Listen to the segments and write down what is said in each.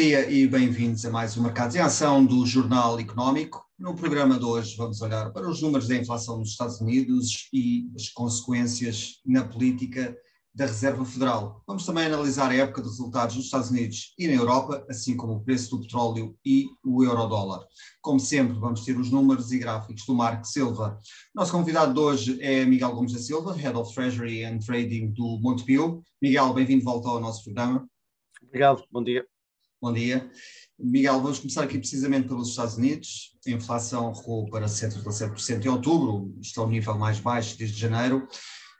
dia e bem-vindos a mais um Mercados em Ação do Jornal Económico. No programa de hoje vamos olhar para os números da inflação nos Estados Unidos e as consequências na política da Reserva Federal. Vamos também analisar a época de resultados nos Estados Unidos e na Europa, assim como o preço do petróleo e o euro-dólar. Como sempre, vamos ter os números e gráficos do Marco Silva. Nosso convidado de hoje é Miguel Gomes da Silva, Head of Treasury and Trading do Montepio. Miguel, bem-vindo de volta ao nosso programa. Obrigado, bom dia. Bom dia. Miguel, vamos começar aqui precisamente pelos Estados Unidos. A inflação recuou para 7,7% em outubro, isto é o nível mais baixo desde janeiro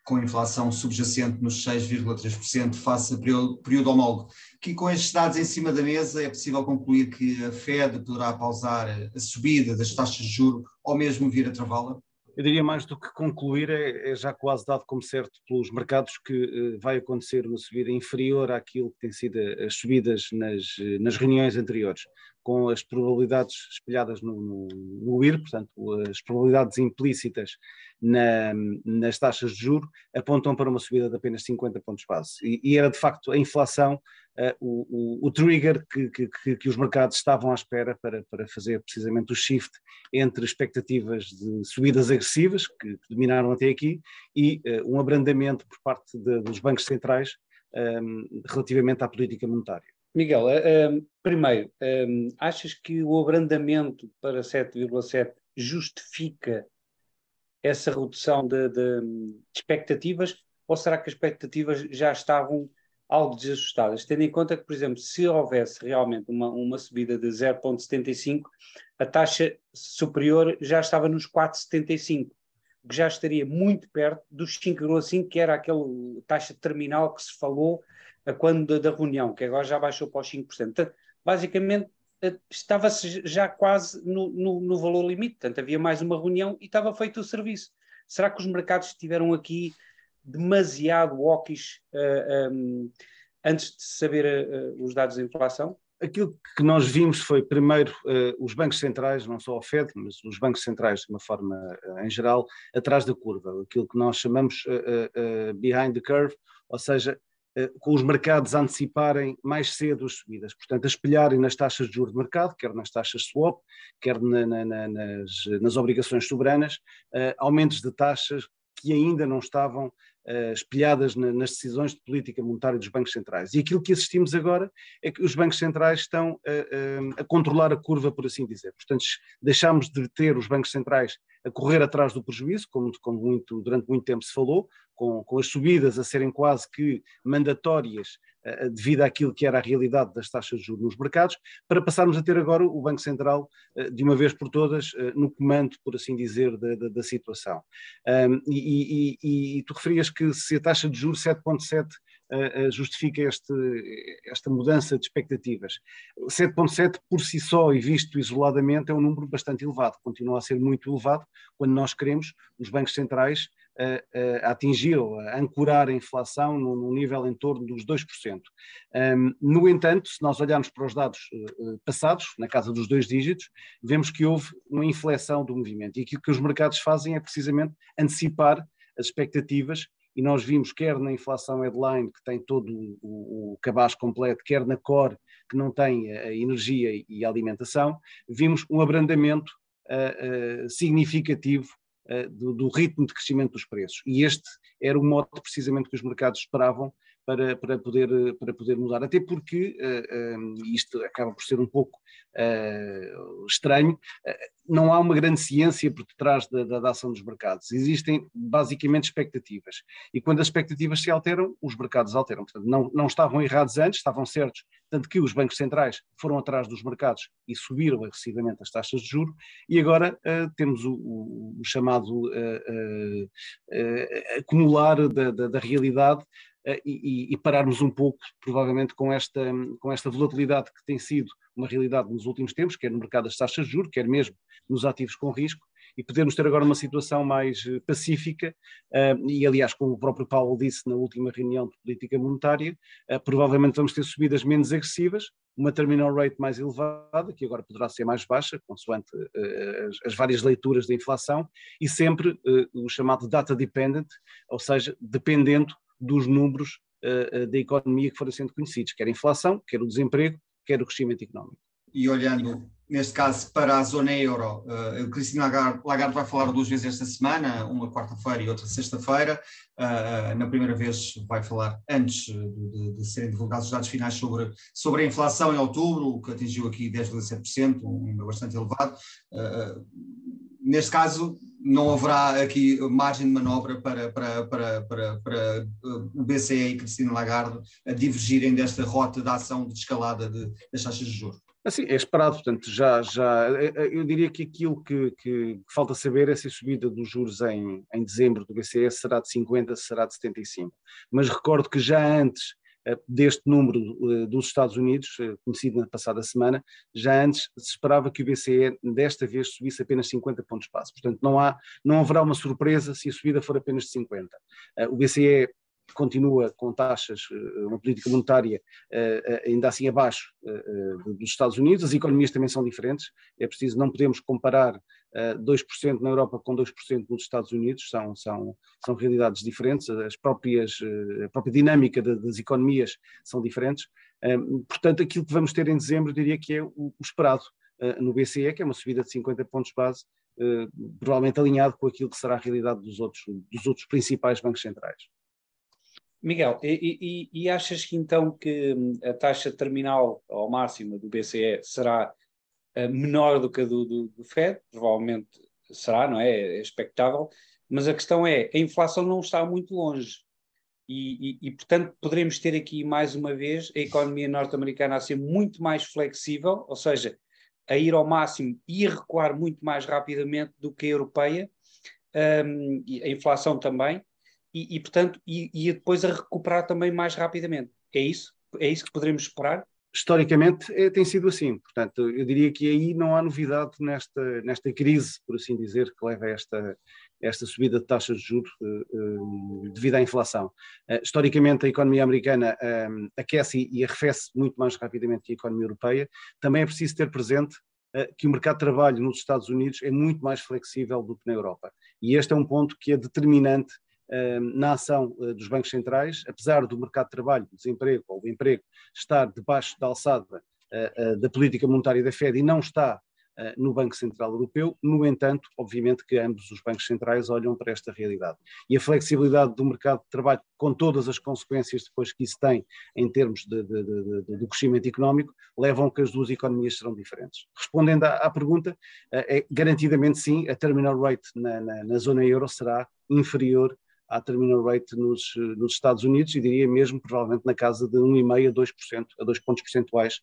com inflação subjacente nos 6,3% face a período, período homólogo. Que com estes dados em cima da mesa é possível concluir que a Fed poderá pausar a subida das taxas de juros ou mesmo vir a travá-la? Eu diria mais do que concluir, é, é, já quase dado como certo pelos mercados que uh, vai acontecer uma subida inferior àquilo que tem sido as subidas nas, nas reuniões anteriores, com as probabilidades espelhadas no, no, no IR, portanto, as probabilidades implícitas na, nas taxas de juro apontam para uma subida de apenas 50 pontos base. E, e era de facto a inflação o, o, o, trigger que, que, que, os mercados estavam à espera para, para fazer precisamente o shift entre expectativas de subidas agressivas, que, dominaram até aqui, e uh, um abrandamento por parte de, dos bancos centrais um, ehm, relativamente à política monetária. Miguel, um, ehm, primeiro, um, ehm, achas que o abrandamento para 7,7 justifica essa redução de, de, de, expectativas ou será que as expectativas já estavam algo desajustadas? Tendo em conta que, por exemplo, se houvesse realmente uma, uma subida de 0,75, a taxa superior já estava nos 4,75, que já estaria muito perto dos 5,5, que era aquela taxa terminal que se falou quando da, reunião, que agora já baixou para os 5%. Portanto, basicamente, estava-se já quase no, no, no, valor limite, portanto havia mais uma reunião e estava feito o serviço. Será que os mercados estiveram aqui demasiado walkies uh, eh, um, antes de saber uh, os dados da inflação? Aquilo que nós vimos foi, primeiro, uh, os bancos centrais, não só a Fed, mas os bancos centrais de uma forma em geral, atrás da curva, aquilo que nós chamamos behind the curve, ou seja, eh, com os mercados anteciparem mais cedo as subidas, portanto, a espelharem nas taxas de juros de mercado, quer nas taxas swap, quer na, na, na, nas, nas, obrigações soberanas, uh, aumentos de taxas que ainda não estavam uh, espelhadas nas decisões de política monetária dos bancos centrais. E aquilo que assistimos agora é que os bancos centrais estão a controlar a curva, por assim dizer. Portanto, deixamos de ter os bancos centrais a correr atrás do prejuízo, como, como muito, durante muito tempo se falou, com, com as subidas a serem quase que mandatórias uh, devido àquilo que era a realidade das taxas de juros nos mercados, para passarmos a ter agora o Banco Central uh, de uma vez por todas uh, no comando, por assim dizer, da, da, da situação. Um, e, e, e, tu referias que se a taxa de juros 7.7 justifica este, esta mudança de expectativas. 7.7 por si só e visto isoladamente é um número bastante elevado, continua a ser muito elevado quando nós queremos os bancos centrais a, a atingir ou a ancorar a inflação num, nível em torno dos 2%. Um, no entanto, se nós olharmos para os dados uh, passados, na casa dos dois dígitos, vemos que houve uma inflexão do movimento e aquilo que os mercados fazem é precisamente antecipar as expectativas e nós vimos quer na inflação headline, que tem todo o, o cabaz completo, quer na core, que não tem a, a energia e a alimentação, vimos um abrandamento uh, uh, significativo uh, do, do, ritmo de crescimento dos preços. E este era o modo precisamente que os mercados esperavam para, para, poder, para poder mudar. Até porque, uh, um, isto acaba por ser um pouco uh, estranho, não há uma grande ciência por detrás da, da, da, ação dos mercados. Existem basicamente expectativas. E quando as expectativas se alteram, os mercados alteram. Portanto, não, não estavam errados antes, estavam certos, tanto que os bancos centrais foram atrás dos mercados e subiram agressivamente as taxas de juro, e agora uh, temos o, o, o chamado uh, uh, acumular da, da, da realidade e, e, pararmos um pouco, provavelmente, com esta, com esta volatilidade que tem sido uma realidade nos últimos tempos, quer no mercado das taxas de juros, quer mesmo nos ativos com risco, e podermos ter agora uma situação mais eh, pacífica, uh, e aliás, como o próprio Paulo disse na última reunião de política monetária, provavelmente vamos ter subidas menos agressivas, uma terminal rate mais elevada, que agora poderá ser mais baixa, consoante as, várias leituras da inflação, e sempre o chamado data dependent, ou seja, dependendo dos números da economia que forem sendo conhecidos, quer a inflação, quer o desemprego, quer o crescimento económico. E olhando neste caso, para a zona euro. Uh, Cristina Lagarde, Lagarde, vai falar duas vezes esta semana, uma quarta-feira e outra sexta-feira. Uh, na primeira vez vai falar antes de, de, de, serem divulgados os dados finais sobre, sobre a inflação em outubro, que atingiu aqui 10,7%, um número bastante elevado. Uh, neste caso, não haverá aqui margem de manobra para, para, para, para, para o BCE e Cristina Lagarde a divergirem desta rota de ação de escalada de, das taxas de juros. Assim, é esperado, portanto, já, já eu diria que aquilo que, que, falta saber é se a subida dos juros em, em dezembro do BCE será de 50, será de 75. Mas recordo que já antes eh, deste número eh, dos Estados Unidos, eh, conhecido na passada semana, já antes se esperava que o BCE desta vez subisse apenas 50 pontos base. Portanto, não, há, não haverá uma surpresa se a subida for apenas de 50. O BCE continua com taxas, eh, uma política monetária eh, eh, ainda assim abaixo dos Estados Unidos, as economias também são diferentes, é preciso, não podemos comparar 2% na Europa com 2% nos Estados Unidos, são, são, são realidades diferentes, as próprias, a própria dinâmica das economias são diferentes, portanto aquilo que vamos ter em dezembro diria que é o, esperado no BCE, que é uma subida de 50 pontos base, provavelmente alinhado com aquilo que será a realidade dos outros, dos outros principais bancos centrais. Miguel, e, e, e, achas que então que hum, a taxa terminal ou máxima do BCE será menor do que a do, do, do, FED? Provavelmente será, não é? É expectável, mas a questão é, a inflação não está muito longe e, e portanto poderemos ter aqui mais uma vez a economia norte-americana a ser muito mais flexível, ou seja, a ir ao máximo e a recuar muito mais rapidamente do que a europeia, um, a inflação também, e, e portanto, e, e, depois a recuperar também mais rapidamente. É isso? É isso que poderemos esperar? Historicamente é, tem sido assim, portanto, eu diria que aí não há novidade nesta, nesta crise, por assim dizer, que leva a esta, esta subida de taxas de juros uh, uh, devido à inflação. Uh, historicamente, a economia americana aquece e arrefece muito mais rapidamente que a economia europeia. Também é preciso ter presente que o mercado de trabalho nos Estados Unidos é muito mais flexível do que na Europa. E este é um ponto que é determinante na ação eh, dos bancos centrais, apesar do mercado de trabalho, do desemprego ou do emprego estar debaixo da alçada eh, eh, da política monetária da Fed e não está no Banco Central Europeu, no entanto, obviamente que ambos os bancos centrais olham para esta realidade. E a flexibilidade do mercado de trabalho, com todas as consequências depois que isso tem em termos de, de, de, do crescimento económico, levam que as duas economias serão diferentes. Respondendo à, à pergunta, é, garantidamente sim, a terminal rate na, na, na zona euro será inferior à terminal rate nos, nos Estados Unidos e diria mesmo provavelmente na casa de 1,5% a 2%, a 2 pontos percentuais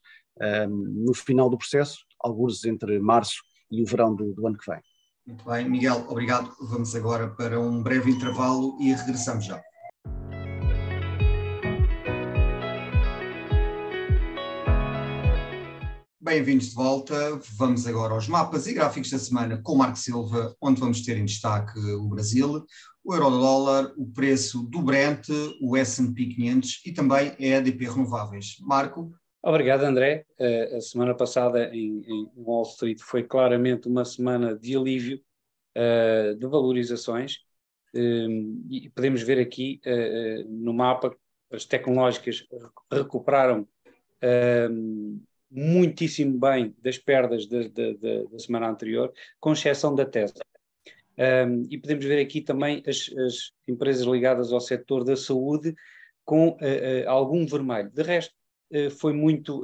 um, no final do processo, alguns entre março e o verão do, do ano que vem. Muito bem, Miguel, obrigado. Vamos agora para um breve intervalo e regressamos já. Bem-vindos de volta. Vamos agora aos mapas e gráficos da semana com Marco Silva, onde vamos ter em destaque o Brasil, o euro-dólar, o preço do Brent, o S&P 500 e também a EDP Renováveis. Marco? Obrigado, André. Uh, a semana passada em, em, Wall Street foi claramente uma semana de alívio uh, de valorizações uh, e podemos ver aqui no mapa as tecnológicas recuperaram muitíssimo bem das perdas da, semana anterior, com exceção da Tesla. Um, e podemos ver aqui também as, as, empresas ligadas ao setor da saúde com uh, uh, algum vermelho. De resto, uh, foi muito,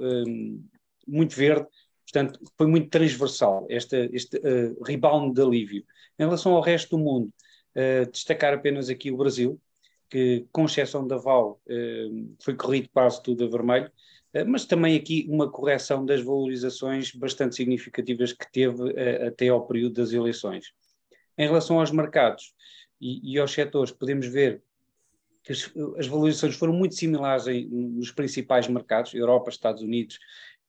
muito verde, portanto, foi muito transversal este, este rebound de alívio. Em relação ao resto do mundo, destacar apenas aqui o Brasil, que, com exceção da Val, foi corrido quase tudo a vermelho, mas também aqui uma correção das valorizações bastante significativas que teve até ao período das eleições. Em relação aos mercados e, e aos setores, podemos ver que as, as valorizações foram muito similares em, nos principais mercados, Europa, Estados Unidos,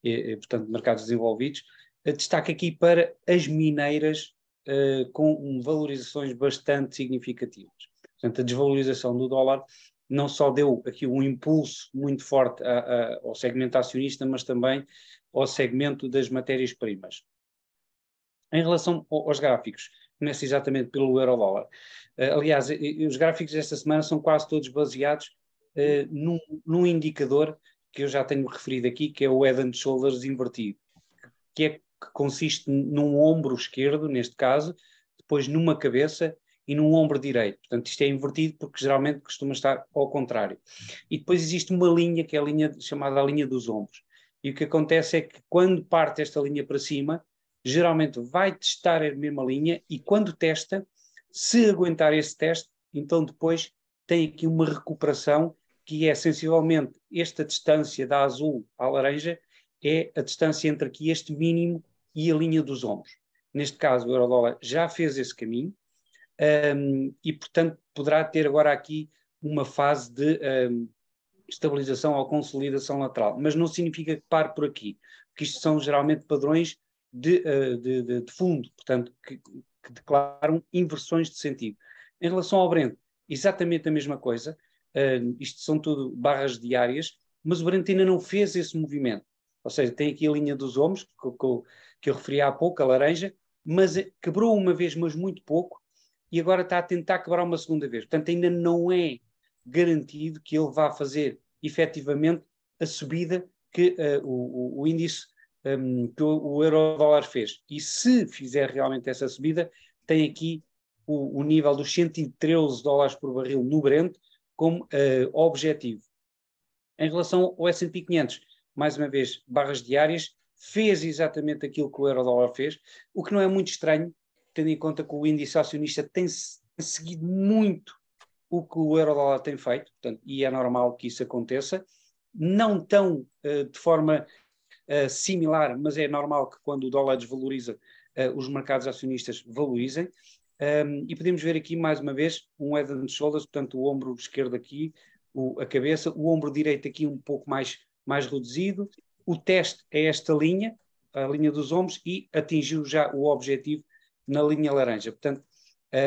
e, e, portanto, mercados desenvolvidos. Destaque aqui para as mineiras uh, com valorizações bastante significativas. Portanto, a desvalorização do dólar não só deu aqui um impulso muito forte a, a, ao segmento acionista, mas também ao segmento das matérias-primas. Em relação aos gráficos, começa exatamente pelo euro-dólar. Uh, aliás, os gráficos desta semana são quase todos baseados uh, num, num, indicador que eu já tenho referido aqui, que é o head and shoulders invertido, que é que consiste num ombro esquerdo, neste caso, depois numa cabeça e num ombro direito. Portanto, isto é invertido porque geralmente costuma estar ao contrário. E depois existe uma linha, que é a linha chamada a linha dos ombros. E o que acontece é que quando parte esta linha para cima, geralmente vai testar a mesma linha e quando testa, se aguentar esse teste, então depois tem aqui uma recuperação que é sensivelmente esta distância da azul à laranja, é a distância entre aqui este mínimo e a linha dos ombros. Neste caso, o euro-dólar já fez esse caminho um, e, portanto, poderá ter agora aqui uma fase de um, estabilização ou consolidação lateral. Mas não significa que pare por aqui, porque isto são geralmente padrões de, uh, de, de, de fundo, portanto, que, que, declaram inversões de sentido. Em relação ao Brent, exatamente a mesma coisa, uh, isto são tudo barras diárias, mas o Brent ainda não fez esse movimento. Ou seja, tem aqui a linha dos ombros, que, que, que eu referi há pouco, a laranja, mas quebrou uma vez, mas muito pouco, e agora está a tentar quebrar uma segunda vez. Portanto, ainda não é garantido que ele vá fazer efetivamente a subida que uh, o, o, índice um, que o, o euro-dólar fez. E se fizer realmente essa subida, tem aqui o, o nível dos 113 dólares por barril no Brent como uh, objetivo. Em relação ao S&P 500, mais uma vez, barras diárias, fez exatamente aquilo que o euro-dólar fez, o que não é muito estranho, tendo em conta que o índice acionista tem seguido muito o que o euro-dólar tem feito, portanto, e é normal que isso aconteça, não tão uh, de forma uh, similar, mas é normal que quando o dólar desvaloriza, uh, os mercados acionistas valorizem. Um, e podemos ver aqui mais uma vez um head and shoulders, portanto, o ombro esquerdo aqui, o, a cabeça, o ombro direito aqui um pouco mais, mais reduzido. O teste é esta linha, a linha dos ombros, e atingiu já o objetivo na linha laranja. Portanto,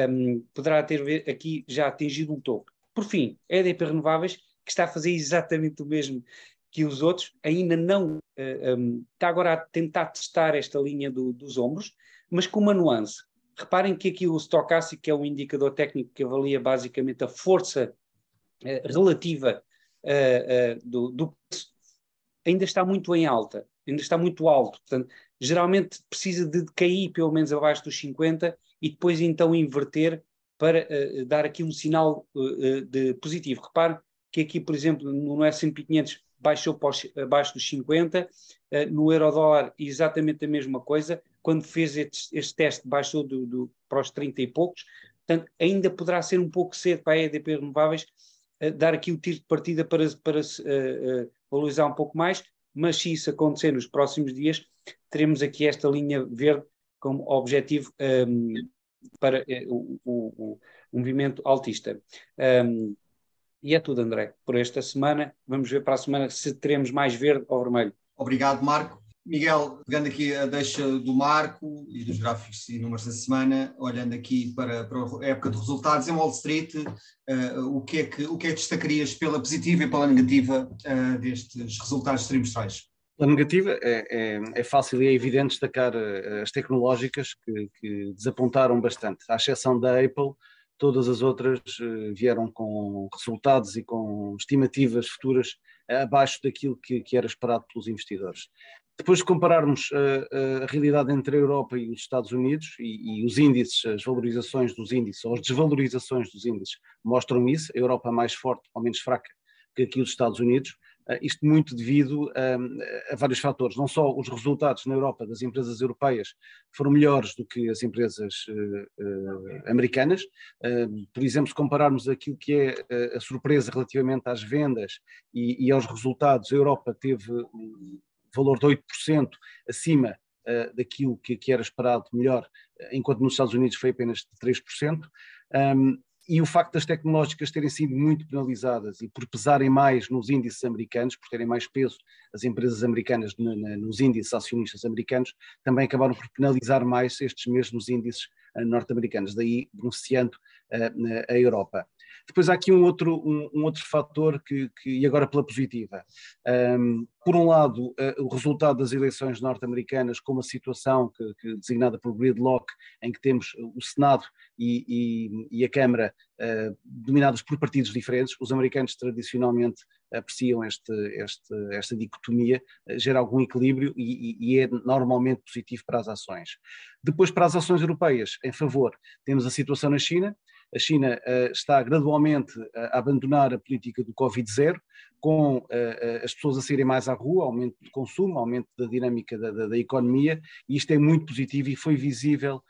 um, poderá ter aqui já atingido um topo. Por fim, a EDP Renováveis, que está a fazer exatamente o mesmo que os outros, ainda não uh, eh, um, está agora a tentar testar esta linha do, dos ombros, mas com uma nuance. Reparem que aqui o Stochastic, que é um indicador técnico que avalia basicamente a força uh, relativa uh, do, do preço, ainda está muito em alta, ainda está muito alto. Portanto, geralmente precisa de cair pelo menos abaixo dos 50 e depois então inverter para uh, dar aqui um sinal uh, de positivo. Repare que aqui, por exemplo, no S&P 500 baixou para abaixo dos 50, uh, no euro-dólar exatamente a mesma coisa, quando fez este, este teste baixou do, do, para os 30 e poucos, portanto ainda poderá ser um pouco cedo para a EDP Renováveis dar aqui o tiro de partida para, para valorizar um pouco mais, mas se isso acontecer nos próximos dias, teremos aqui esta linha verde como objetivo um, para uh, o, o, o, movimento altista. Um, e é tudo, André, por esta semana. Vamos ver para a semana se teremos mais verde ou vermelho. Obrigado, Marco. Miguel, pegando aqui a deixa do Marco e dos gráficos e números da semana, olhando aqui para, para a época de resultados em Wall Street, uh, o, que é que, o que é que destacarias pela positiva e pela negativa uh, destes resultados trimestrais? Pela negativa, é, é, é, fácil e é evidente destacar uh, as tecnológicas que, que, desapontaram bastante, à exceção da Apple, todas as outras vieram com resultados e com estimativas futuras abaixo daquilo que, que, era esperado pelos investidores. Depois de compararmos a, eh, eh, a, realidade entre a Europa e os Estados Unidos e, e, os índices, as valorizações dos índices ou as desvalorizações dos índices mostram isso, a Europa mais forte ou menos fraca que aqui os Estados Unidos, uh, isto muito devido a, a, vários fatores, não só os resultados na Europa das empresas europeias foram melhores do que as empresas uh, uh, americanas, por exemplo, se compararmos aquilo que é a surpresa relativamente às vendas e, e aos resultados, a Europa teve valor de 8% acima uh, daquilo que, que, era esperado melhor, enquanto nos Estados Unidos foi apenas de 3%. Um, e o facto das tecnológicas terem sido muito penalizadas e por pesarem mais nos índices americanos, por terem mais peso as empresas americanas no, na, nos índices acionistas americanos, também acabaram por penalizar mais estes mesmos índices norte-americanos, daí beneficiando a Europa. Depois há aqui um outro, um, um outro fator que, que, e agora pela positiva. Um, por um lado, uh, o resultado das eleições norte-americanas, com uma situação que, que, designada por gridlock, em que temos o Senado e, e, e a Câmara dominados por partidos diferentes, os americanos tradicionalmente apreciam este, este, esta dicotomia, uh, gera algum equilíbrio e, e, é normalmente positivo para as ações. Depois, para as ações europeias, em favor, temos a situação na China, a China uh, está gradualmente a abandonar a política do Covid-0, com as pessoas a saírem mais à rua, aumento de consumo, aumento da dinâmica da, da, da economia, e isto é muito positivo e foi visível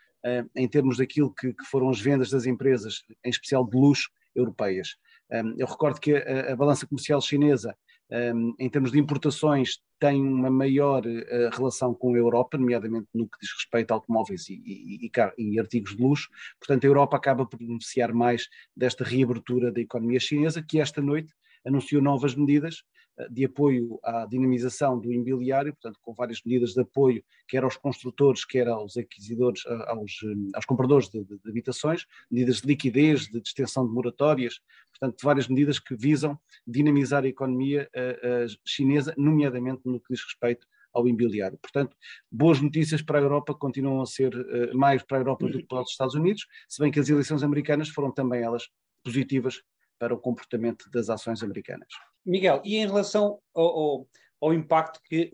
em termos daquilo que, que, foram as vendas das empresas, em especial de luxo, europeias. Um, eu recordo que a, a balança comercial chinesa um, em termos de importações, tem uma maior uh, relação com a Europa, nomeadamente no que diz respeito a automóveis e, e, e, e, artigos de luxo. Portanto, a Europa acaba por beneficiar mais desta reabertura da economia chinesa, que esta noite anunciou novas medidas de apoio à dinamização do imobiliário, portanto, com várias medidas de apoio, quer aos construtores, quer aos aquisisidores, aos, aos compradores de, de, de habitações, medidas de liquidez, de extensão de moratórias, portanto, várias medidas que visam dinamizar a economia uh, uh, chinesa, nomeadamente no que diz respeito ao imobiliário. Portanto, boas notícias para a Europa, continuam a ser uh, mais para a Europa do que para os Estados Unidos, se bem que as eleições americanas foram também elas positivas para o comportamento das ações americanas. Miguel, e em relação ao, ao, ao impacto que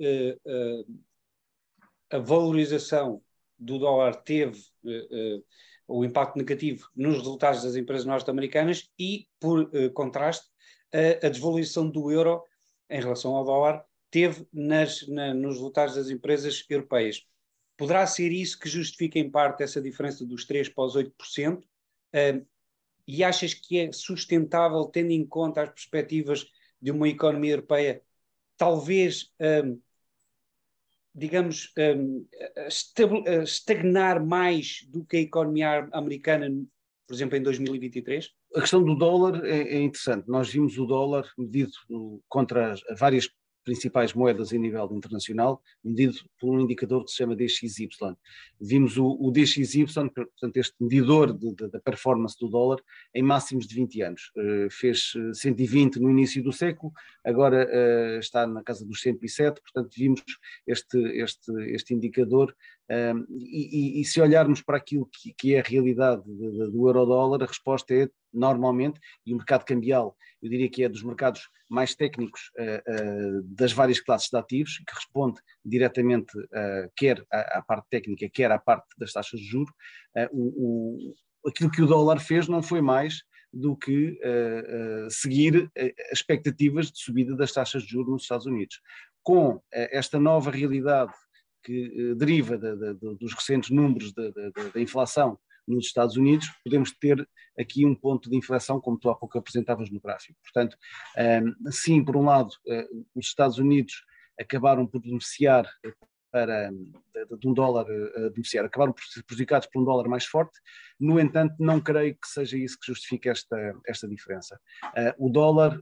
a valorização do dólar teve o impacto negativo nos resultados das empresas norte-americanas e, por uh, contraste, a, desvalorização do euro em relação ao dólar teve nas, na, nos resultados das empresas europeias. Poderá ser isso que justifica em parte essa diferença dos 3% para os 8%? Uh, e achas que é sustentável, tendo em conta as perspectivas de uma economia europeia, talvez uh, digamos, um, estagnar mais do que a economia americana, por exemplo, em 2023? A questão do dólar é, é interessante. Nós vimos o dólar medido contra várias principais moedas em nível internacional, medido por um indicador que se chama DXY. Vimos o, o DXY, portanto, este medidor da performance do dólar, em máximos de 20 anos. Uh, fez 120 eh, no início do século, agora uh, está na casa dos 107, portanto, vimos este, este, este indicador um, e, e, se olharmos para aquilo que, que é a realidade do euro-dólar, a resposta é normalmente, e o mercado cambial, eu diria que é dos mercados mais técnicos uh, uh, das várias classes de ativos, que responde diretamente uh, quer à, à, parte técnica, quer à parte das taxas de juros. O, o, aquilo que o dólar fez não foi mais do que seguir as expectativas de subida das taxas de juros nos Estados Unidos. Com esta nova realidade que deriva de, de, de, dos recentes números da inflação nos Estados Unidos, podemos ter aqui um ponto de inflexão, como tu há pouco apresentavas no gráfico. Portanto, ehm, sim, por um lado, uh, os Estados Unidos acabaram por beneficiar para, de, um dólar uh, beneficiar, acabaram por ser prejudicados por um dólar mais forte, no entanto, não creio que seja isso que justifique esta, esta diferença. O dólar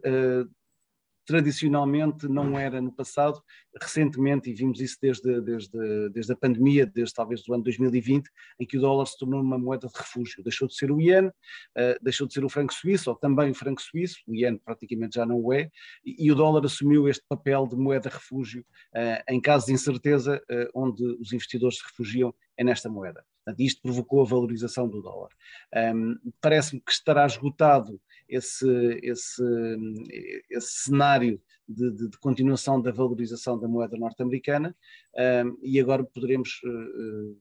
tradicionalmente não era no passado, recentemente, e vimos isso desde, desde, desde a pandemia, desde talvez do ano 2020, em que o dólar se tornou uma moeda de refúgio. Deixou de ser o iene, uh, deixou de ser o franco suíço, ou também o franco suíço, o iene praticamente já não o é, e, e o dólar assumiu este papel de moeda refúgio uh, em caso de incerteza, uh, onde os investidores se refugiam é nesta moeda. Portanto, isto provocou a valorização do dólar. Um, Parece-me que estará esgotado esse, esse, esse cenário de, de, de, continuação da valorização da moeda norte-americana um, e agora poderemos, uh,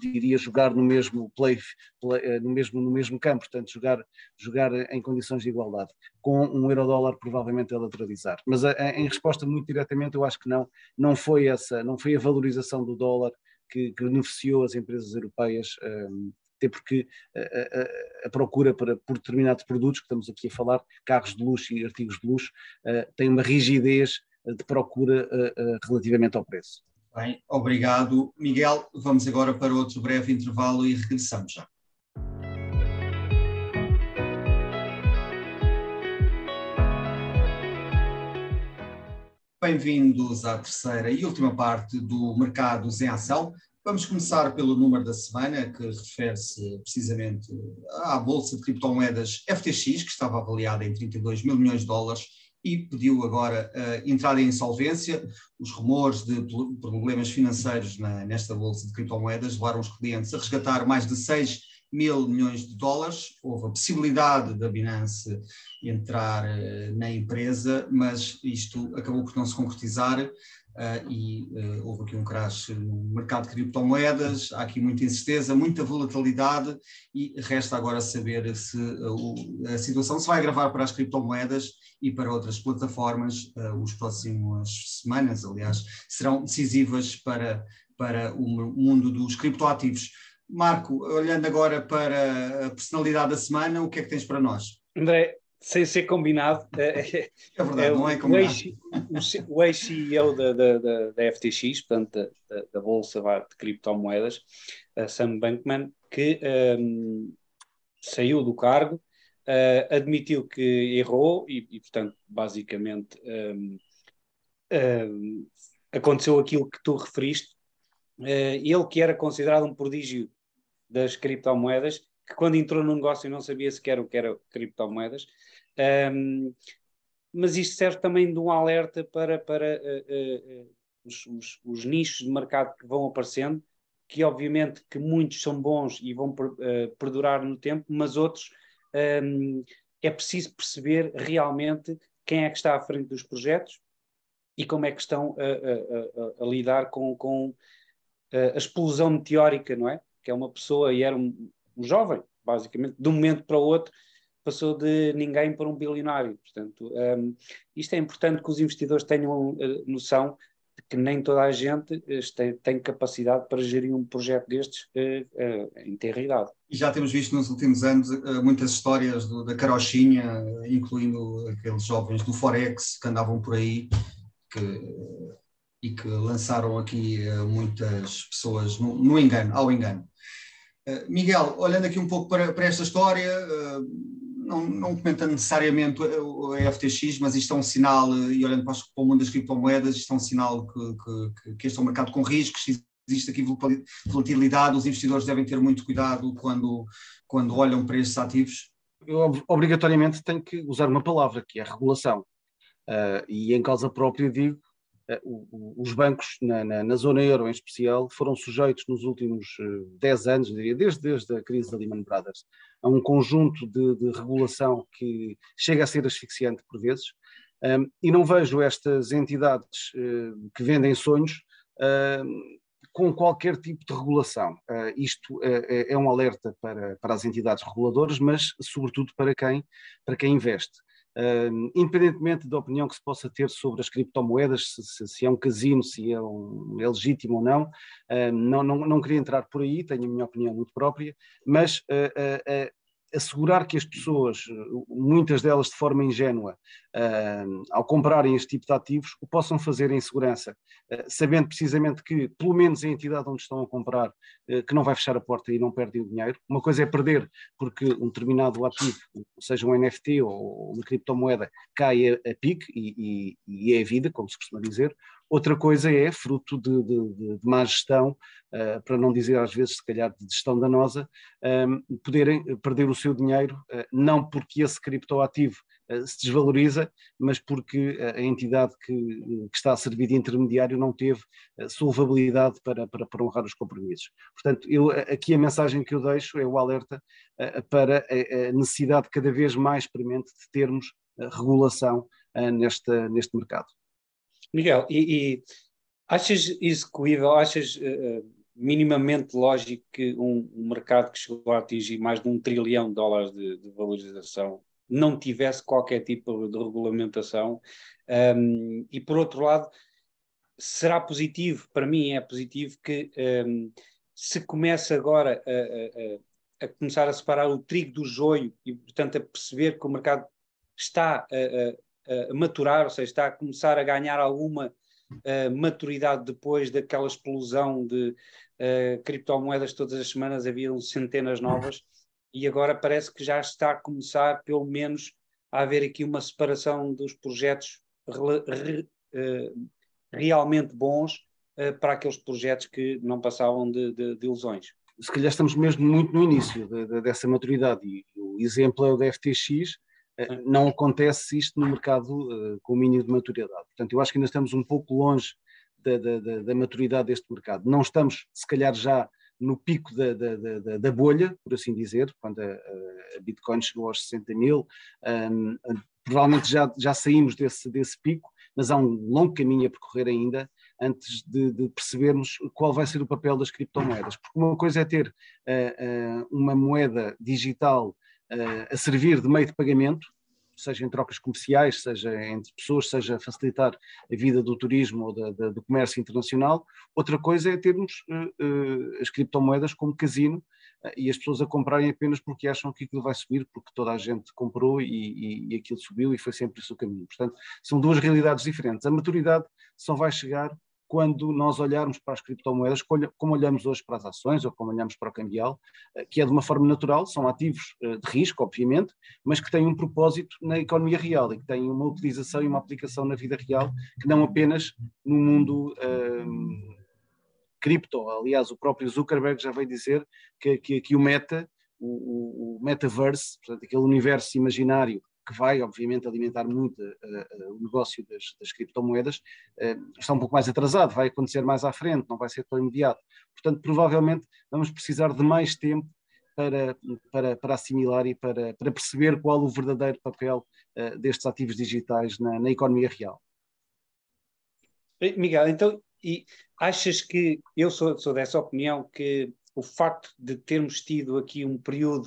diria, jogar no mesmo play, play, no, mesmo, no mesmo campo, portanto, jogar, jogar em condições de igualdade, com um euro-dólar provavelmente a lateralizar. Mas a, a, em resposta muito diretamente, eu acho que não, não foi essa, não foi a valorização do dólar que, que beneficiou as empresas europeias um, até porque a, a, a, procura para, por determinados produtos, que estamos aqui a falar, carros de luxo e artigos de luxo, uh, tem uma rigidez de procura uh, relativamente ao preço. Bem, obrigado. Miguel, vamos agora para outro breve intervalo e regressamos já. Bem-vindos à terceira e última parte do Mercados em Ação, Vamos começar pelo número da semana, que refere-se precisamente à bolsa de criptomoedas FTX, que estava avaliada em 32 mil milhões de dólares e pediu agora uh, entrada em insolvência. Os rumores de problemas financeiros na, nesta bolsa de criptomoedas levaram os clientes a resgatar mais de 6 mil milhões de dólares. Houve a possibilidade da Binance entrar uh, na empresa, mas isto acabou por não se concretizar. Uh, e uh, houve aqui um crash no mercado de criptomoedas, há aqui muita incerteza, muita volatilidade e resta agora saber se uh, a situação se vai agravar para as criptomoedas e para outras plataformas. os próximas semanas, aliás, serão decisivas para, para o mundo dos criptoativos. Marco, olhando agora para a personalidade da semana, o que é que tens para nós? André, sem ser combinado. É, é verdade, é, não é combinado. O ex-CEO da, da, da, da, FTX, portanto, da, da, Bolsa de Criptomoedas, Sam Bankman, que um, saiu do cargo, uh, admitiu que errou e, e portanto, basicamente um, um, aconteceu aquilo que tu referiste. Uh, ele que era considerado um prodígio das criptomoedas, que quando entrou no negócio não sabia sequer o que era criptomoedas, um, mas isto serve também de um alerta para, para uh, uh, os, os, os, nichos de mercado que vão aparecendo, que obviamente que muitos são bons e vão per, uh, perdurar no tempo, mas outros um, é preciso perceber realmente quem é que está à frente dos projetos e como é que estão a, a, a, a lidar com, com a explosão meteórica, não é? Que é uma pessoa e era um, um jovem, basicamente, de um momento para o outro, passou de ninguém para um bilionário. Portanto, um, isto é importante que os investidores tenham uh, noção de que nem toda a gente uh, tem, tem, capacidade para gerir um projeto destes uh, em integridade. E já temos visto nos últimos anos muitas histórias do, da carochinha, incluindo aqueles jovens do Forex que andavam por aí que, e que lançaram aqui muitas pessoas no, no engano, ao engano. Miguel, olhando aqui um pouco para, para esta história, não, não comenta necessariamente a FTX, mas isto é um sinal, e olhando para, o mundo das criptomoedas, isto é um sinal que, que, que este é um mercado com riscos, existe aqui volatilidade, os investidores devem ter muito cuidado quando, quando olham para estes ativos? Eu obrigatoriamente tenho que usar uma palavra, que é regulação. Uh, e em causa própria digo eh, os bancos na, na, na, zona euro em especial foram sujeitos nos últimos 10 eh, anos, diria, desde, desde a crise da Lehman Brothers, a um conjunto de, de regulação que chega a ser asfixiante por vezes, um, e não vejo estas entidades uh, que vendem sonhos uh, com qualquer tipo de regulação. Uh, isto é um alerta para, para as entidades reguladoras, mas sobretudo para quem, para quem investe. Uh, independentemente da opinião que se possa ter sobre as criptomoedas, se, se, é um casino, se é, um, é legítimo ou não, uh, não, não, não queria entrar por aí, tenho a minha opinião muito própria, mas uh, assegurar que as pessoas, muitas delas de forma ingênua, uh, ao comprarem este tipo de ativos, o possam fazer em segurança, uh, sabendo precisamente que, pelo menos a entidade onde estão a comprar, uh, que não vai fechar a porta e não perdem o dinheiro. Uma coisa é perder porque um determinado ativo, seja um NFT ou uma criptomoeda, cai a, a pique e, e, e é a vida, como se costuma dizer. Outra coisa é, fruto de, de, de, má gestão, uh, para não dizer às vezes, se calhar, de gestão danosa, um, poderem perder o seu dinheiro, uh, não porque esse criptoativo uh, se desvaloriza, mas porque a entidade que, que, está a servir de intermediário não teve solvabilidade para, para, para, honrar os compromissos. Portanto, eu, aqui a mensagem que eu deixo é o alerta para a, necessidade cada vez mais premente de termos regulação nesta, neste mercado. Miguel, e, e achas execuível, achas uh, minimamente lógico que um, um, mercado que chegou a atingir mais de um trilhão de dólares de, de valorização não tivesse qualquer tipo de regulamentação? Um, e por outro lado, será positivo, para mim é positivo que um, se comece agora a, a, a, começar a separar o trigo do joio e, portanto, a perceber que o mercado está a, maturar, ou seja, está a começar a ganhar alguma uh, maturidade depois daquela explosão de uh, criptomoedas todas as semanas, haviam centenas novas, e agora parece que já está a começar, pelo menos, a haver aqui uma separação dos projetos re, re, realmente bons para aqueles projetos que não passavam de, de, de ilusões. Se calhar estamos mesmo muito no início de, de, dessa maturidade e o exemplo é o da FTX, não acontece isto no mercado uh, com o mínimo de maturidade. Portanto, eu acho que ainda estamos um pouco longe da, da, da maturidade deste mercado. Não estamos, se calhar, já no pico da, da, da, bolha, por assim dizer, quando a, a Bitcoin chegou aos 60 mil, um, provavelmente já, já saímos desse, desse pico, mas há um longo caminho a percorrer ainda antes de, de percebermos qual vai ser o papel das criptomoedas. Porque uma coisa é ter uh, uh, uma moeda digital a servir de meio de pagamento, seja em trocas comerciais, seja entre pessoas, seja facilitar a vida do turismo ou da, da, do comércio internacional. Outra coisa é termos uh, uh, as criptomoedas como casino uh, e as pessoas a comprarem apenas porque acham que aquilo vai subir, porque toda a gente comprou e, e, e aquilo subiu e foi sempre esse o caminho. Portanto, são duas realidades diferentes. A maturidade só vai chegar quando nós olharmos para as criptomoedas como olhamos hoje para as ações ou como olhamos para o cambial, eh, que é de uma forma natural, são ativos eh, de risco, obviamente, mas que têm um propósito na economia real e que têm uma utilização e uma aplicação na vida real, que não apenas no mundo um, cripto. Aliás, o próprio Zuckerberg já veio dizer que, que, que o meta, o, o, metaverse, portanto, aquele universo imaginário que vai, obviamente, alimentar muito uh, uh, o negócio das, das criptomoedas, uh, está um pouco mais atrasado, vai acontecer mais à frente, não vai ser tão imediato. Portanto, provavelmente vamos precisar de mais tempo para, para, para assimilar e para, para perceber qual o verdadeiro papel destes ativos digitais na, na economia real. Miguel, então, e achas que eu sou, sou dessa opinião que o facto de termos tido aqui um período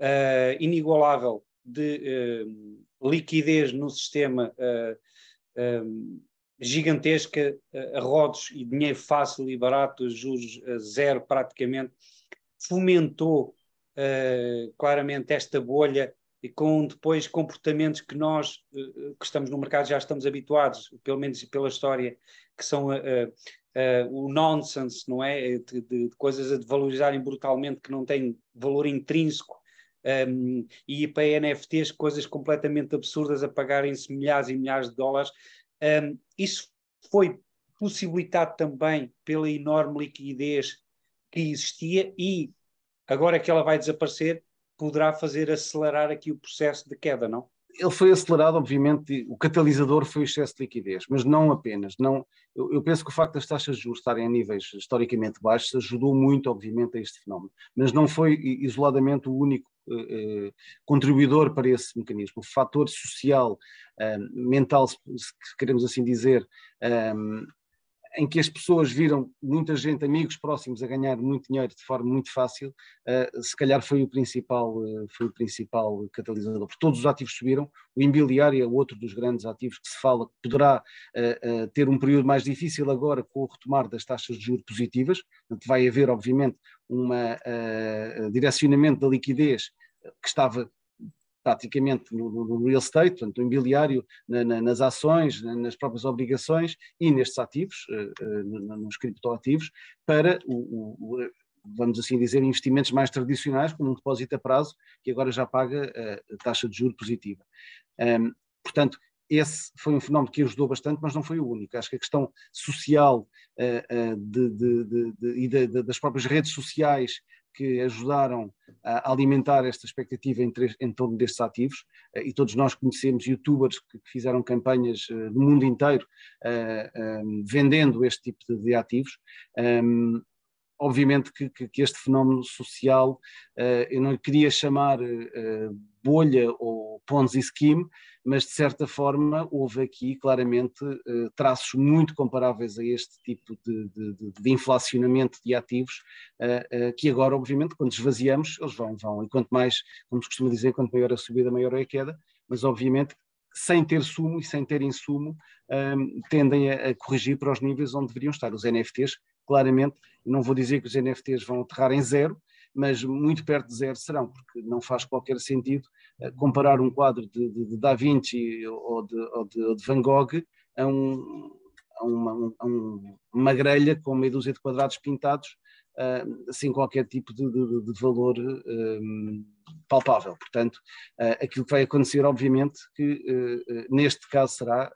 uh, inigualável de uh, liquidez no sistema uh, gigantesca, a rodos e dinheiro fácil e barato, juros zero praticamente, fomentou claramente esta bolha e com depois comportamentos que nós que estamos no mercado já estamos habituados, pelo menos pela história, que são o nonsense, não é? De, de, de coisas a valorizarem brutalmente que não têm valor intrínseco um, e para NFTs coisas completamente absurdas a pagarem-se milhares e milhares de dólares. Um, isso foi possibilitado também pela enorme liquidez que existia e agora que ela vai desaparecer, poderá fazer acelerar aqui o processo de queda, não? ele foi acelerado, obviamente, o catalisador foi o excesso de liquidez, mas não apenas. Não, eu, eu, penso que o facto das taxas de juros estarem a níveis historicamente baixos ajudou muito, obviamente, a este fenómeno, mas não foi isoladamente o único contribuidor para esse mecanismo. Fator social, eh, mental, se queremos assim dizer, eh, em que as pessoas viram muita gente, amigos próximos, a ganhar muito dinheiro de forma muito fácil, uh, se calhar foi o principal, uh, foi o principal catalisador. Porque todos os ativos subiram, o imobiliário é outro dos grandes ativos que se fala que poderá uh, ter um período mais difícil agora com o retomar das taxas de juros positivas, portanto vai haver obviamente um direcionamento da liquidez que estava praticamente no, no, real estate, portanto, no imobiliário, na, na, nas ações, na, nas próprias obrigações e nestes ativos, uh, uh, nos criptoativos, para o, o, vamos assim dizer, investimentos mais tradicionais, como um depósito a prazo, que agora já paga uh, a taxa de juro positiva. Um, portanto, esse foi um fenómeno que ajudou bastante, mas não foi o único. Acho que a questão social de, de, de, de, das próprias redes sociais que ajudaram a alimentar esta expectativa em, em torno destes ativos, eh, e todos nós conhecemos youtubers que, fizeram campanhas no eh, mundo inteiro uh, vendendo este tipo de, ativos. Um, obviamente que, que, este fenómeno social, eu não queria chamar bolha ou Ponzi scheme, mas de certa forma houve aqui claramente uh, traços muito comparáveis a este tipo de, de, de inflacionamento de ativos, que agora, obviamente, quando esvaziamos, eles vão, vão, e quanto mais, como se costuma dizer, quanto maior a subida, maior é a queda, mas obviamente sem ter sumo e sem ter insumo, um, tendem a, a, corrigir para os níveis onde deveriam estar. Os NFTs, claramente, não vou dizer que os NFTs vão aterrar em zero, mas muito perto de zero serão, porque não faz qualquer sentido uh, comparar um quadro de, de, de Da Vinci ou de, ou, de, Van Gogh a, um, a, uma, a um, uma grelha com meia dúzia de quadrados pintados uh, sem qualquer tipo de, valor um, palpável. Portanto, uh, aquilo que vai acontecer, obviamente, que uh, neste caso será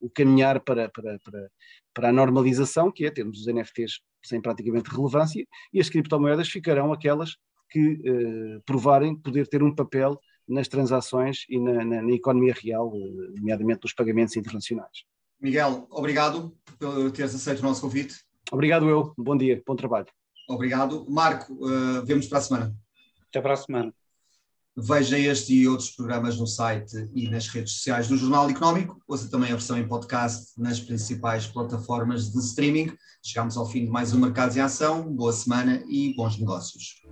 o caminhar para, para, para, para a normalização, que é termos os NFTs sem praticamente relevância, e as criptomoedas ficarão aquelas que eh, provarem poder ter um papel nas transações e na, na, na economia real, eh, nomeadamente nos pagamentos internacionais. Miguel, obrigado por teres aceito o nosso convite. Obrigado eu, bom dia, bom trabalho. Obrigado. Marco, uh, vemos para a semana. Até para a semana. Veja este e outros programas no site e nas redes sociais do Jornal Económico. Ouça também a versão em podcast nas principais plataformas de streaming. Chegamos ao fim de mais um Mercados em Ação. Boa semana e bons negócios.